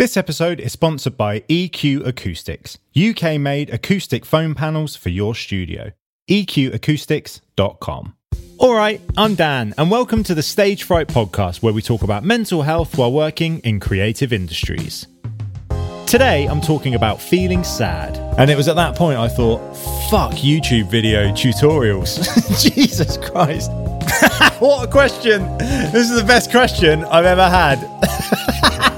This episode is sponsored by EQ Acoustics, UK made acoustic foam panels for your studio. EQacoustics.com. All right, I'm Dan, and welcome to the Stage Fright podcast, where we talk about mental health while working in creative industries. Today, I'm talking about feeling sad. And it was at that point I thought, fuck YouTube video tutorials. Jesus Christ. what a question! This is the best question I've ever had.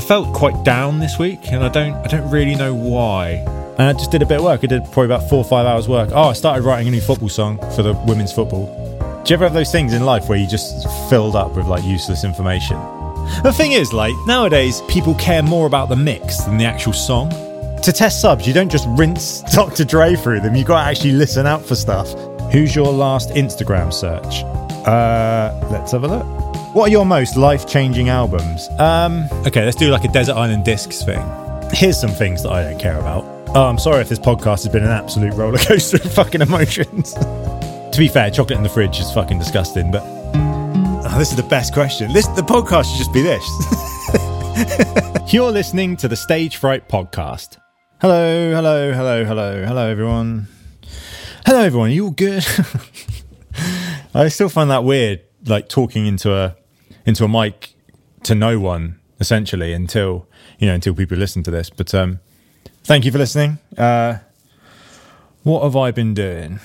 I felt quite down this week, and I don't I don't really know why. And I just did a bit of work. I did probably about four or five hours work. Oh, I started writing a new football song for the women's football. Do you ever have those things in life where you just filled up with like useless information? The thing is, like nowadays, people care more about the mix than the actual song. To test subs, you don't just rinse Dr. Dre through them. You got to actually listen out for stuff. Who's your last Instagram search? Uh, let's have a look. What are your most life changing albums? Um, okay, let's do like a Desert Island Discs thing. Here's some things that I don't care about. Oh, I'm sorry if this podcast has been an absolute roller coaster of fucking emotions. to be fair, chocolate in the fridge is fucking disgusting, but oh, this is the best question. This the podcast should just be this. You're listening to the Stage Fright podcast. Hello, hello, hello, hello, hello, everyone. Hello, everyone. Are you all good? I still find that weird, like talking into a into a mic to no one essentially until you know until people listen to this. But um, thank you for listening. Uh, what have I been doing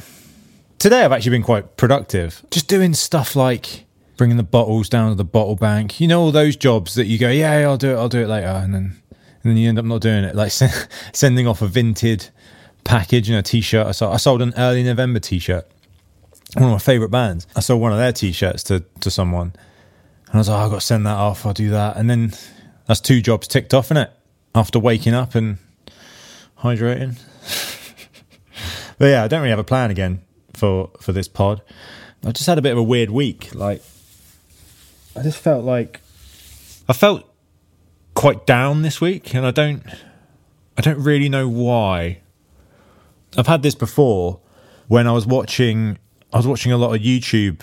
today? I've actually been quite productive, just doing stuff like bringing the bottles down to the bottle bank. You know, all those jobs that you go, yeah, I'll do it, I'll do it later, and then and then you end up not doing it. Like sending off a vinted package, and know, t-shirt. I sold, I sold an early November t-shirt. One of my favorite bands. I sold one of their t-shirts to to someone I was like, oh, I've got to send that off. I'll do that. And then that's two jobs ticked off, in it? After waking up and hydrating. but yeah, I don't really have a plan again for for this pod. I just had a bit of a weird week. Like, I just felt like I felt quite down this week, and I don't I don't really know why. I've had this before when I was watching I was watching a lot of YouTube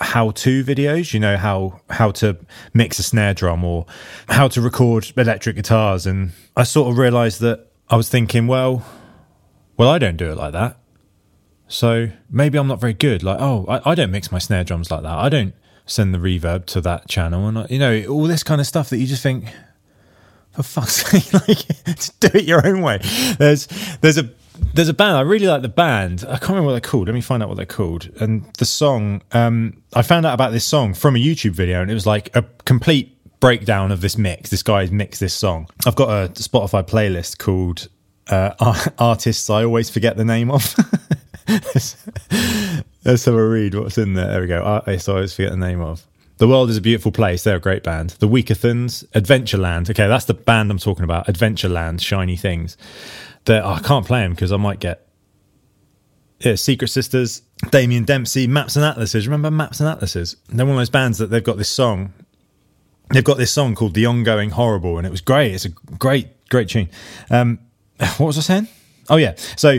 how-to videos you know how how to mix a snare drum or how to record electric guitars. And i sort of realized that i was thinking well well i don't do it like that. So maybe i'm not very good. Like oh i, I don't mix my snare drums like that. I don't send the reverb to that channel. And you know all this kind of stuff that you just think for fuck's sake like do it your own way. There's there's a there's a band I really like the band. I can't remember what they're called. Let me find out what they're called. And the song, um, I found out about this song from a YouTube video, and it was like a complete breakdown of this mix. This guy's mixed this song. I've got a Spotify playlist called uh, "Artists I Always Forget the Name of." Let's have a read. What's in there? There we go. Artists I always forget the name of. The World is a Beautiful Place. They're a great band. The Weakerthans, Adventureland. Okay, that's the band I'm talking about. Adventureland, Shiny Things that oh, I can't play them because I might get yeah, Secret Sisters, Damien Dempsey, Maps and Atlases. Remember Maps and Atlases? They're one of those bands that they've got this song. They've got this song called "The Ongoing Horrible," and it was great. It's a great, great tune. Um, what was I saying? Oh yeah, so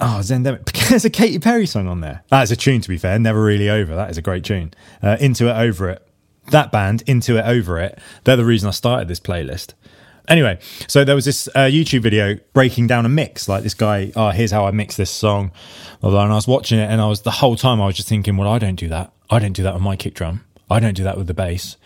oh Zendemic. There's a Katy Perry song on there. That is a tune. To be fair, never really over. That is a great tune. Uh, Into it, over it. That band, Into it, over it. They're the reason I started this playlist. Anyway, so there was this uh, YouTube video breaking down a mix. Like this guy, oh, here's how I mix this song. Blah, blah, and I was watching it, and I was the whole time I was just thinking, well, I don't do that. I don't do that with my kick drum. I don't do that with the bass.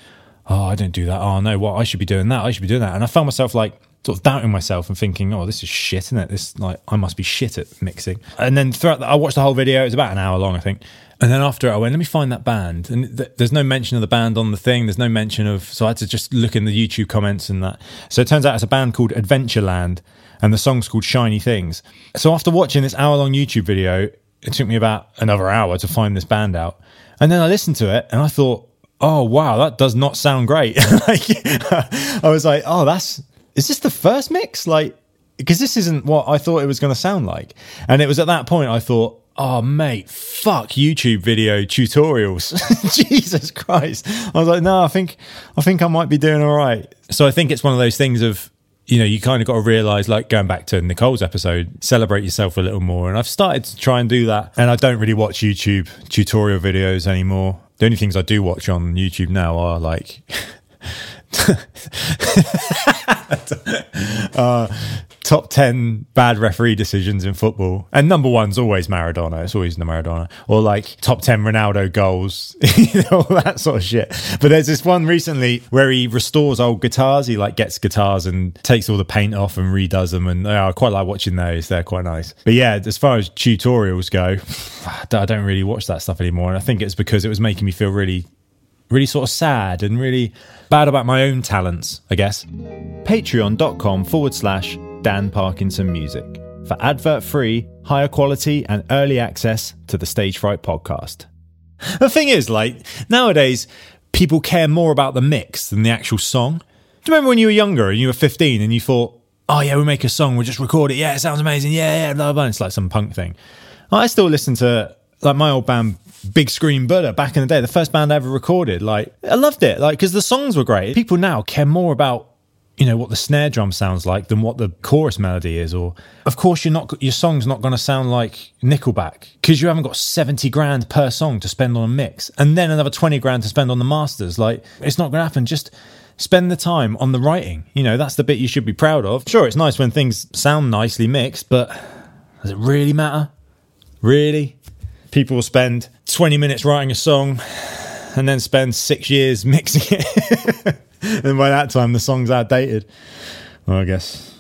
Oh, I don't do that. Oh no, what? I should be doing that. I should be doing that. And I found myself like sort of doubting myself and thinking, oh, this is shit, isn't it? This like I must be shit at mixing. And then throughout, I watched the whole video. It was about an hour long, I think. And then after I went, let me find that band. And th- there's no mention of the band on the thing. There's no mention of, so I had to just look in the YouTube comments and that. So it turns out it's a band called Adventureland and the song's called Shiny Things. So after watching this hour long YouTube video, it took me about another hour to find this band out. And then I listened to it and I thought, oh, wow, that does not sound great. like, I was like, oh, that's, is this the first mix? Like, because this isn't what I thought it was going to sound like. And it was at that point I thought, oh mate fuck youtube video tutorials. Jesus christ. I was like no i think i think i might be doing all right. So i think it's one of those things of you know you kind of got to realize like going back to nicole's episode celebrate yourself a little more. And i've started to try and do that. And i don't really watch youtube tutorial videos anymore. The only things i do watch on youtube now are like uh, top 10 bad referee decisions in football. And number one's always Maradona. It's always the Maradona. Or like top 10 Ronaldo goals, you know, all that sort of shit. But there's this one recently where he restores old guitars. He like gets guitars and takes all the paint off and redoes them. And I quite like watching those. They're quite nice. But yeah, as far as tutorials go, I don't really watch that stuff anymore. And I think it's because it was making me feel really really sort of sad and really bad about my own talents, I guess. Patreon.com forward slash Dan Parkinson Music for advert free, higher quality, and early access to the Stage Fright podcast. The thing is, like, nowadays, people care more about the mix than the actual song. Do you remember when you were younger and you were 15 and you thought, oh, yeah, we'll make a song, we'll just record it. Yeah, it sounds amazing. Yeah, yeah, blah, blah. It's like some punk thing. I still listen to, like, my old band, Big Screen Buddha, back in the day, the first band I ever recorded. Like, I loved it, like, because the songs were great. People now care more about you know what the snare drum sounds like than what the chorus melody is or of course you're not your song's not going to sound like nickelback because you haven't got 70 grand per song to spend on a mix and then another 20 grand to spend on the masters. Like it's not going to happen. Just spend the time on the writing. You know that's the bit you should be proud of. Sure it's nice when things sound nicely mixed but does it really matter? Really people will spend 20 minutes writing a song and then spend six years mixing it and by that time the song's outdated. Well, I guess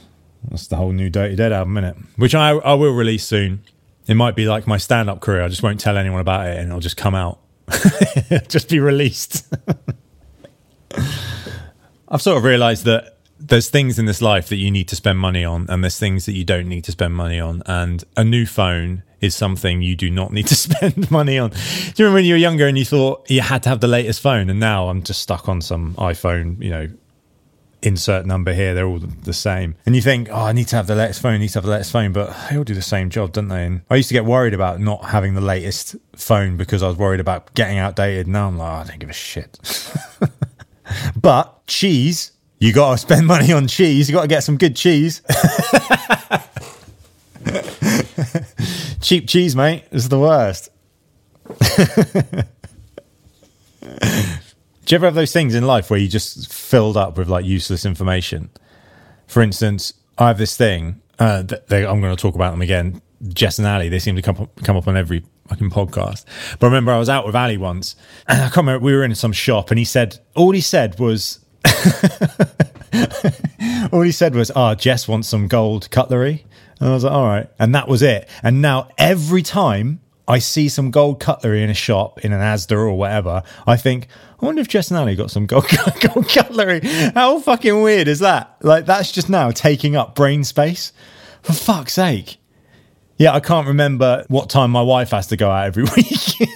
that's the whole new Dirty Dead album, innit? Which I I will release soon. It might be like my stand up career. I just won't tell anyone about it, and it'll just come out, just be released. I've sort of realised that there's things in this life that you need to spend money on, and there's things that you don't need to spend money on. And a new phone is something you do not need to spend money on. Do you remember when you were younger and you thought you had to have the latest phone? And now I'm just stuck on some iPhone, you know, insert number here. They're all the same. And you think, oh, I need to have the latest phone, I need to have the latest phone, but they all do the same job, don't they? And I used to get worried about not having the latest phone because I was worried about getting outdated. Now I'm like, oh, I don't give a shit. but cheese you got to spend money on cheese. You got to get some good cheese. Cheap cheese, mate, is the worst. Do you ever have those things in life where you just filled up with like useless information? For instance, I have this thing. Uh, they, I'm going to talk about them again. Jess and Ali, they seem to come up, come up on every fucking podcast. But I remember I was out with Ali once, and I can't remember. We were in some shop, and he said all he said was all he said was, "Ah, oh, Jess wants some gold cutlery," and I was like, "All right," and that was it. And now every time I see some gold cutlery in a shop, in an Asda or whatever, I think, I wonder if Jess and Ali got some gold, gold cutlery. How fucking weird is that? Like that's just now taking up brain space. For fuck's sake. Yeah, I can't remember what time my wife has to go out every week.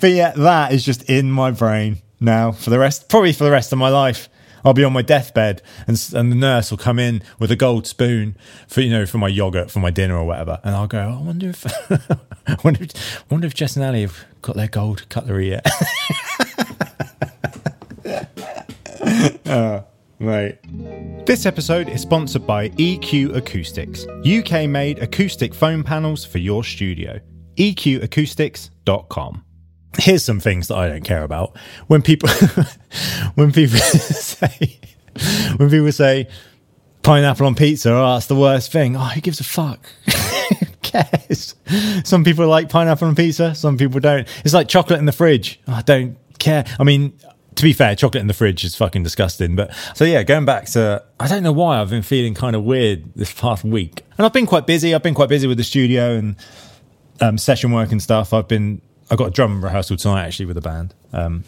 but yeah, that is just in my brain now for the rest, probably for the rest of my life. I'll be on my deathbed, and and the nurse will come in with a gold spoon for you know for my yogurt for my dinner or whatever, and I'll go. Oh, I wonder if I wonder if, wonder if Jess and Ali have got their gold cutlery yet. oh, mate. This episode is sponsored by EQ Acoustics, UK made acoustic foam panels for your studio. EQAcoustics.com here's some things that I don't care about. When people when people say when people say pineapple on pizza, oh that's the worst thing. Oh, who gives a fuck? cares? Some people like pineapple on pizza, some people don't. It's like chocolate in the fridge. Oh, I don't care. I mean, to be fair, chocolate in the fridge is fucking disgusting. But so yeah, going back to I don't know why I've been feeling kind of weird this past week, and I've been quite busy. I've been quite busy with the studio and um, session work and stuff. I've been I got a drum rehearsal tonight actually with a band um,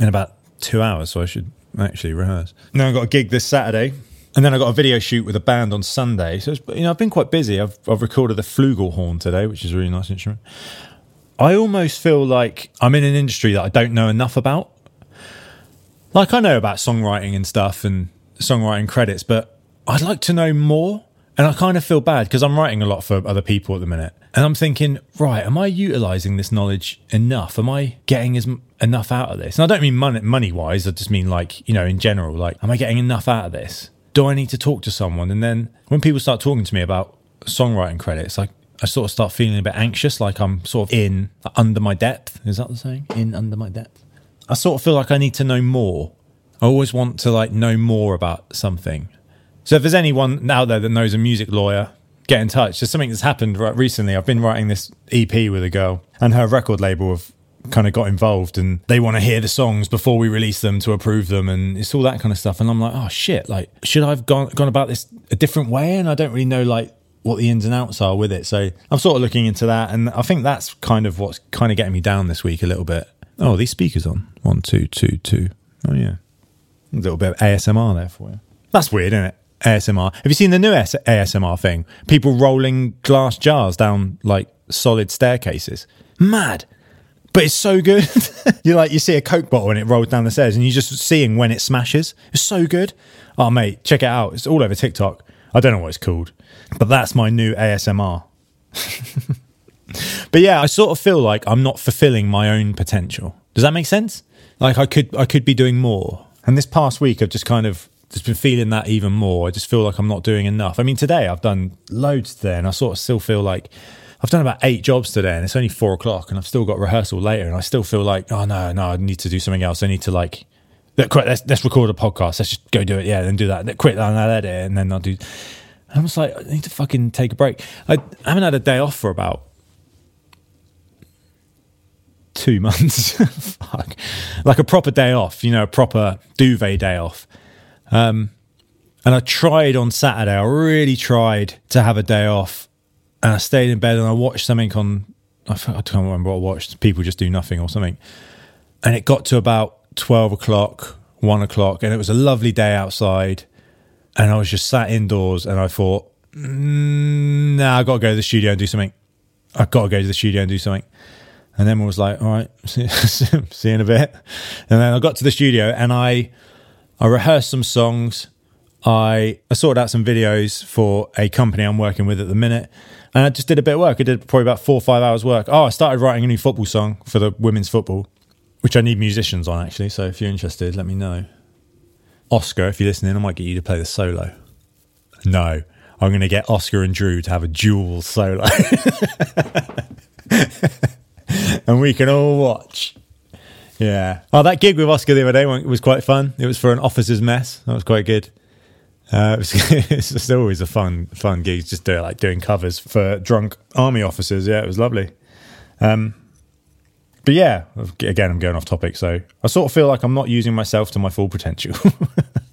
in about two hours, so I should actually rehearse. Then I got a gig this Saturday, and then I got a video shoot with a band on Sunday. So you know I've been quite busy. I've I've recorded the flugelhorn today, which is a really nice instrument. I almost feel like I'm in an industry that I don't know enough about. Like I know about songwriting and stuff and songwriting credits, but I'd like to know more. And I kind of feel bad because I'm writing a lot for other people at the minute. And I'm thinking, right, am I utilizing this knowledge enough? Am I getting as enough out of this? And I don't mean money, money wise. I just mean like, you know, in general, like, am I getting enough out of this? Do I need to talk to someone? And then when people start talking to me about songwriting credits, like I sort of start feeling a bit anxious, like I'm sort of in under my depth. Is that the saying? In under my depth. I sort of feel like I need to know more. I always want to like know more about something. So if there's anyone out there that knows a music lawyer, get in touch. There's something that's happened right recently. I've been writing this EP with a girl, and her record label have kind of got involved, and they want to hear the songs before we release them to approve them, and it's all that kind of stuff. And I'm like, oh shit, like should I have gone gone about this a different way? And I don't really know like what the ins and outs are with it. So I'm sort of looking into that, and I think that's kind of what's kind of getting me down this week a little bit. Oh, these speakers on one, two, two, two. Oh yeah, a little bit of ASMR there for you. That's weird, isn't it? ASMR. Have you seen the new ASMR thing? People rolling glass jars down like solid staircases. Mad. But it's so good. you like you see a Coke bottle and it rolls down the stairs and you're just seeing when it smashes. It's so good. Oh mate, check it out. It's all over TikTok. I don't know what it's called. But that's my new ASMR. but yeah, I sort of feel like I'm not fulfilling my own potential. Does that make sense? Like I could I could be doing more. And this past week I've just kind of just been feeling that even more. I just feel like I'm not doing enough. I mean, today I've done loads today, and I sort of still feel like I've done about eight jobs today, and it's only four o'clock, and I've still got rehearsal later, and I still feel like, oh no, no, I need to do something else. I need to like, let's let's record a podcast. Let's just go do it. Yeah, then do that. Quick, then I'll edit, and then I'll do. And I was like, I need to fucking take a break. I haven't had a day off for about two months. Fuck, like a proper day off. You know, a proper duvet day off. Um, and I tried on Saturday. I really tried to have a day off, and I stayed in bed and I watched something on. I can't remember what I watched. People just do nothing or something, and it got to about twelve o'clock, one o'clock, and it was a lovely day outside, and I was just sat indoors, and I thought, mm, "Nah, I got to go to the studio and do something. I got to go to the studio and do something." And then I was like, "All right, see, see you in a bit." And then I got to the studio and I I rehearsed some songs. I, I sorted out some videos for a company I'm working with at the minute. And I just did a bit of work. I did probably about four or five hours work. Oh, I started writing a new football song for the women's football, which I need musicians on actually. So if you're interested, let me know. Oscar, if you're listening, I might get you to play the solo. No, I'm going to get Oscar and Drew to have a dual solo. and we can all watch. Yeah. Oh, that gig with Oscar the other day was quite fun. It was for an officer's mess. That was quite good. Uh, it was, it's just always a fun, fun gig. Just do like doing covers for drunk army officers. Yeah, it was lovely. Um, but yeah, again, I'm going off topic. So I sort of feel like I'm not using myself to my full potential.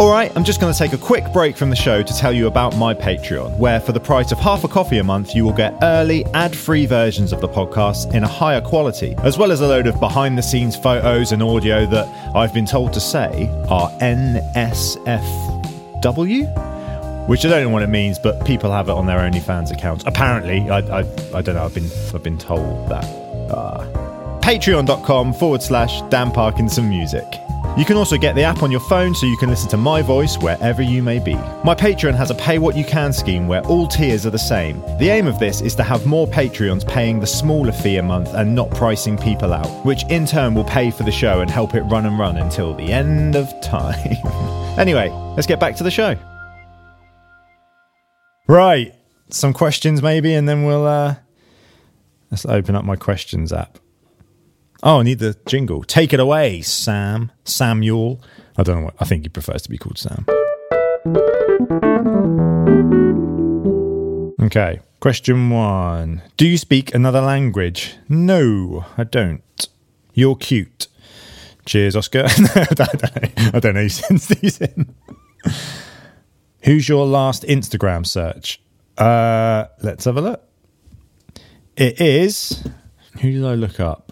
All right, I'm just going to take a quick break from the show to tell you about my Patreon, where for the price of half a coffee a month, you will get early, ad free versions of the podcast in a higher quality, as well as a load of behind the scenes photos and audio that I've been told to say are NSFW which I don't know what it means, but people have it on their OnlyFans accounts. Apparently, I, I, I don't know. I've been I've been told that. Uh, Patreon.com forward slash Dan Parkinson Music. You can also get the app on your phone so you can listen to my voice wherever you may be. My Patreon has a pay what you can scheme where all tiers are the same. The aim of this is to have more Patreons paying the smaller fee a month and not pricing people out, which in turn will pay for the show and help it run and run until the end of time. anyway, let's get back to the show. Right, some questions maybe, and then we'll uh, let's open up my questions app. Oh, I need the jingle. Take it away, Sam. Samuel. I don't know what. I think he prefers to be called Sam. Okay. Question one Do you speak another language? No, I don't. You're cute. Cheers, Oscar. I, don't know. I don't know who sends these in. Who's your last Instagram search? Uh, let's have a look. It is. Who did I look up?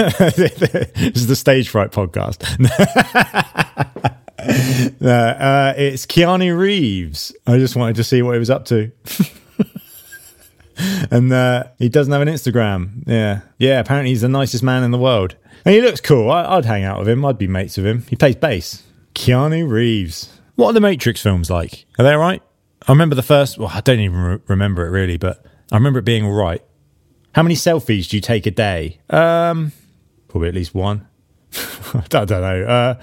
this is the Stage Fright podcast. no, uh, it's Keanu Reeves. I just wanted to see what he was up to. and uh, he doesn't have an Instagram. Yeah. Yeah, apparently he's the nicest man in the world. And he looks cool. I, would hang out with him. I'd be mates with him. He plays bass. Keanu Reeves. What are the Matrix films like? Are they right? I remember the first, well, I don't even re- remember it really, but I remember it being all right. How many selfies do you take a day? Um, probably at least one. I don't know. Uh,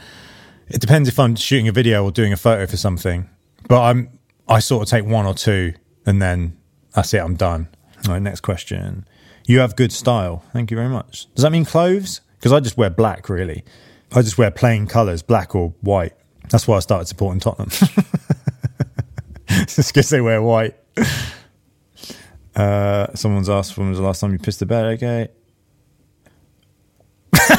it depends if I'm shooting a video or doing a photo for something. But I'm I sort of take one or two and then that's it. I'm done. All right. Next question. You have good style. Thank you very much. Does that mean clothes? because I just wear black. Really, I just wear plain colours, black or white. That's why I started supporting Tottenham. just because they wear white. Uh, someone's asked when was the last time you pissed the bed? Okay.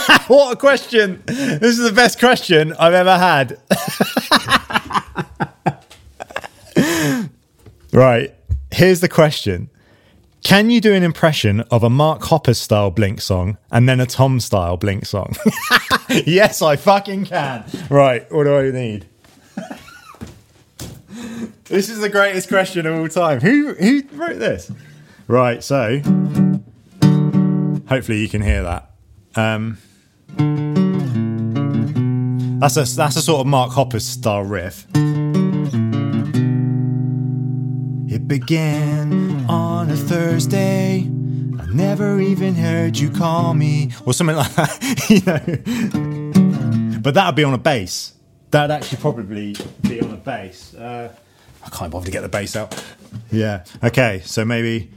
what a question! This is the best question I've ever had. right, here's the question. Can you do an impression of a Mark Hoppus style Blink song and then a Tom style Blink song? yes, I fucking can. Right, what do I need? this is the greatest question of all time. Who who wrote this? Right, so hopefully you can hear that. Um, that's a that's a sort of Mark Hoppus style riff. It began on a Thursday. I never even heard you call me, or something like that. you know, but that'd be on a bass. That'd actually probably be on a bass. Uh, I can't bother to get the bass out. Yeah. Okay. So maybe.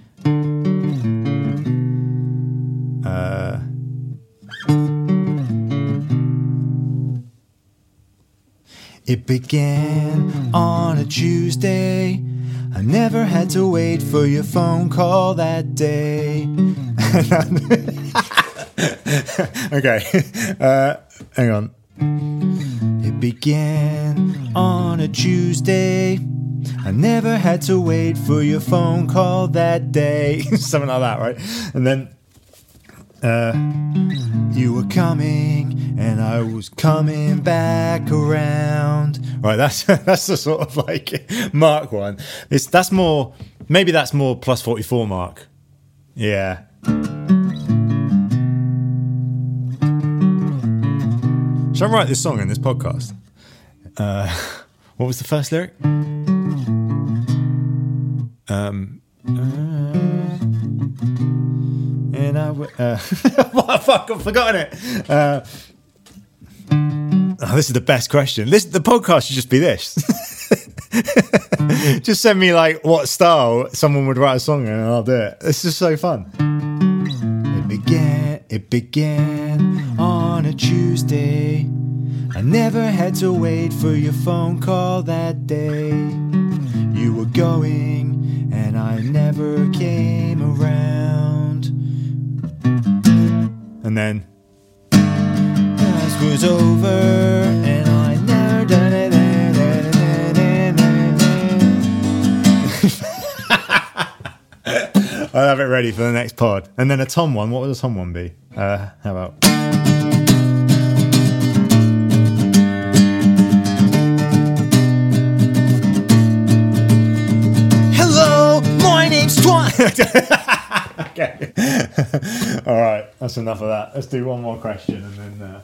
Uh, it began on a Tuesday. I never had to wait for your phone call that day. okay, uh, hang on. It began on a Tuesday. I never had to wait for your phone call that day. Something like that, right? And then uh, you were coming and I was coming back around. Right, that's that's the sort of like mark one. It's that's more maybe that's more plus 44 mark. Yeah. Should I write this song in this podcast? Uh, what was the first lyric? Um, and I w- uh, fuck, I've forgotten it. Uh, oh, this is the best question. This the podcast should just be this. just send me like what style someone would write a song in, and I'll do it. It's just so fun. It began. It began on a Tuesday. I never had to wait for your phone call that day. You were going, and I never came around. And then over, and I never done it. I'll have it ready for the next pod. And then a Tom one. What would a Tom one be? Uh, how about? Hello, my name's Twan. okay. All right, that's enough of that. Let's do one more question and then.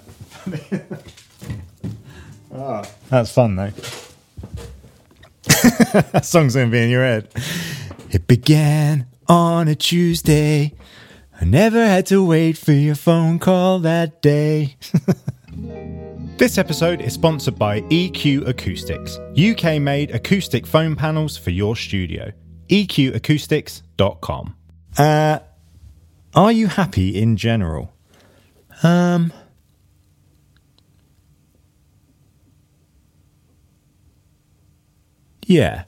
Uh... oh, that's fun though. that song's gonna be in your head. It began on a Tuesday. I never had to wait for your phone call that day. This episode is sponsored by EQ Acoustics, UK made acoustic foam panels for your studio. EQacoustics.com. Uh, are you happy in general? Um, yeah.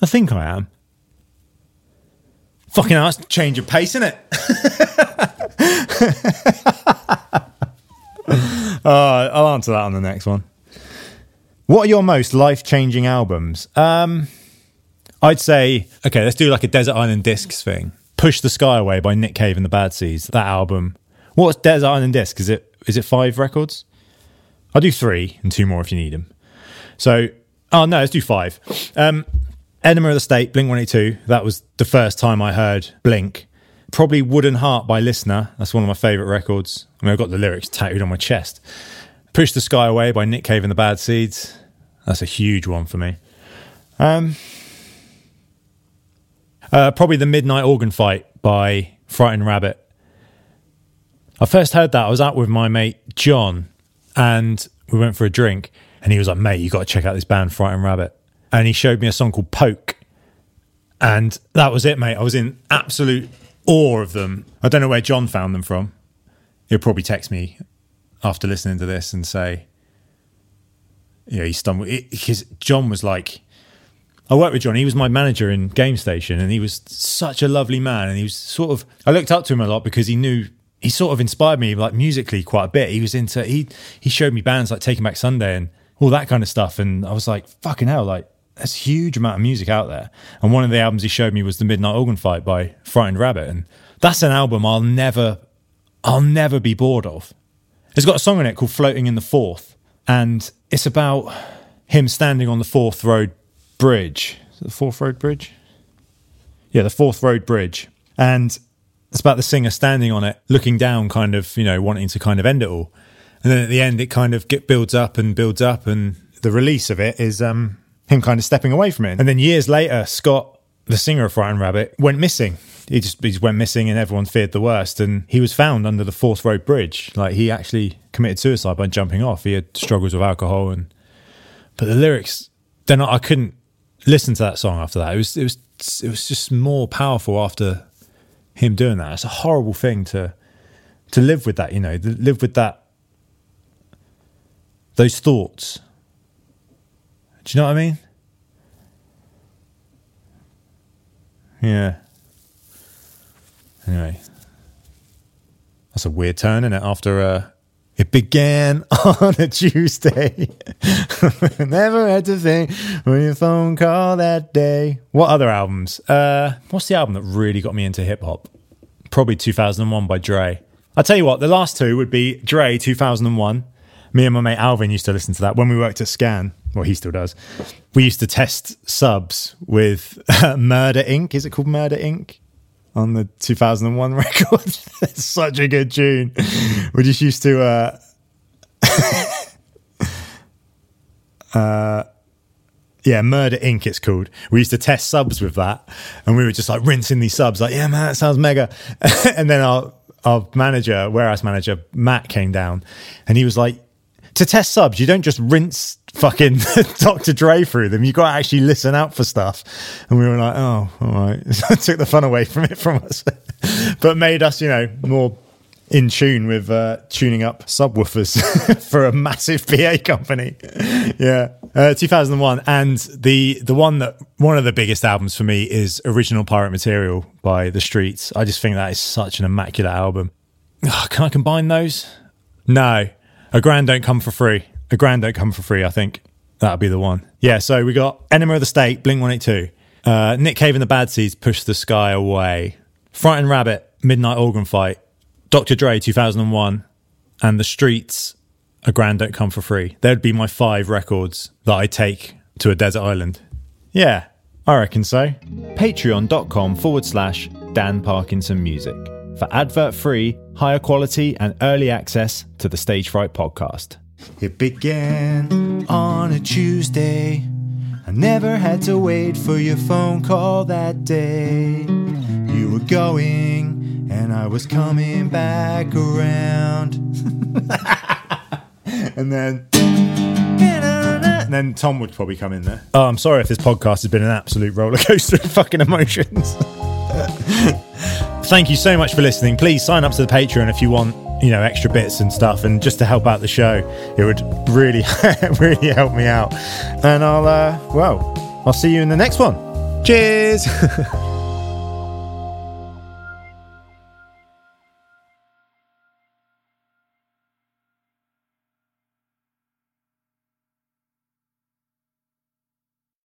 I think I am. Fucking hell, that's a change of pace, isn't it? Uh, I'll answer that on the next one. What are your most life changing albums? Um, I'd say, okay, let's do like a Desert Island Discs thing. Push the Sky Away by Nick Cave and the Bad Seeds. That album. What's Desert Island Discs? Is it is it five records? I'll do three and two more if you need them. So, oh no, let's do five. Um, Enema of the State, Blink 182. That was the first time I heard Blink. Probably Wooden Heart by Listener. That's one of my favourite records. I mean, I've got the lyrics tattooed on my chest. Push the Sky Away by Nick Cave and the Bad Seeds. That's a huge one for me. Um, uh, probably The Midnight Organ Fight by Frightened Rabbit. I first heard that. I was out with my mate John and we went for a drink. And he was like, mate, you got to check out this band, Frightened Rabbit. And he showed me a song called Poke. And that was it, mate. I was in absolute awe of them. I don't know where John found them from. he'll probably text me after listening to this and say, "Yeah, he's stumbled." Because John was like, I worked with John. He was my manager in Game Station, and he was such a lovely man. And he was sort of I looked up to him a lot because he knew he sort of inspired me like musically quite a bit. He was into he he showed me bands like Taking Back Sunday and all that kind of stuff, and I was like, fucking hell, like there's a huge amount of music out there. And one of the albums he showed me was the Midnight Organ Fight by Frightened Rabbit, and that's an album I'll never I'll never be bored of. It's got a song in it called Floating in the Forth, and it's about him standing on the Forth Road Bridge. the Forth Road Bridge? Yeah, the Forth Road Bridge. And it's about the singer standing on it, looking down, kind of, you know, wanting to kind of end it all. And then at the end, it kind of get, builds up and builds up. And the release of it is um, him kind of stepping away from it. And then years later, Scott, the singer of Frightened Rabbit, went missing. He just, he just went missing and everyone feared the worst. And he was found under the Forth Road Bridge. Like he actually committed suicide by jumping off. He had struggles with alcohol and, but the lyrics, they're not, I couldn't listen to that song after that. It was, it was, it was just more powerful after him doing that. It's a horrible thing to, to live with that, you know, live with that, those thoughts. Do you know what I mean? Yeah. Anyway, that's a weird turn, isn't it? After uh, it began on a Tuesday. Never had to think when your phone call that day. What other albums? Uh, what's the album that really got me into hip hop? Probably 2001 by Dre. I'll tell you what, the last two would be Dre 2001. Me and my mate Alvin used to listen to that when we worked at Scan. Well, he still does. We used to test subs with Murder Inc. Is it called Murder Inc? On the 2001 record. it's such a good tune. We just used to. Uh, uh, yeah, Murder Inc. It's called. We used to test subs with that, and we were just like rinsing these subs. Like, yeah, man, that sounds mega. and then our our manager, warehouse manager Matt, came down, and he was like, to test subs, you don't just rinse fucking Dr. Dre through them. You got to actually listen out for stuff. And we were like, oh, all right. took the fun away from it from us, but made us, you know, more in tune with uh, tuning up subwoofers for a massive PA company. yeah, uh, 2001, and the the one that one of the biggest albums for me is Original Pirate Material by The Streets. I just think that is such an immaculate album. Can I combine those? No, a grand don't come for free. A grand don't come for free. I think that'll be the one. Yeah. So we got Enema of the State, Blink One Eight Two, uh, Nick Cave and the Bad Seeds, Push the Sky Away, Frightened Rabbit, Midnight Organ Fight, Dr. Dre 2001, and The Streets. A grand don't come for free. There'd be my five records that I take to a desert island. Yeah, I reckon so. Patreon.com forward slash Dan Parkinson Music for advert free, higher quality, and early access to the Stage Fright podcast. It began on a Tuesday. I never had to wait for your phone call that day. You were going, and I was coming back around. and then. And then Tom would probably come in there. Oh, I'm sorry if this podcast has been an absolute roller coaster of fucking emotions. Thank you so much for listening. Please sign up to the Patreon if you want, you know, extra bits and stuff, and just to help out the show. It would really, really help me out. And I'll, uh, well, I'll see you in the next one. Cheers.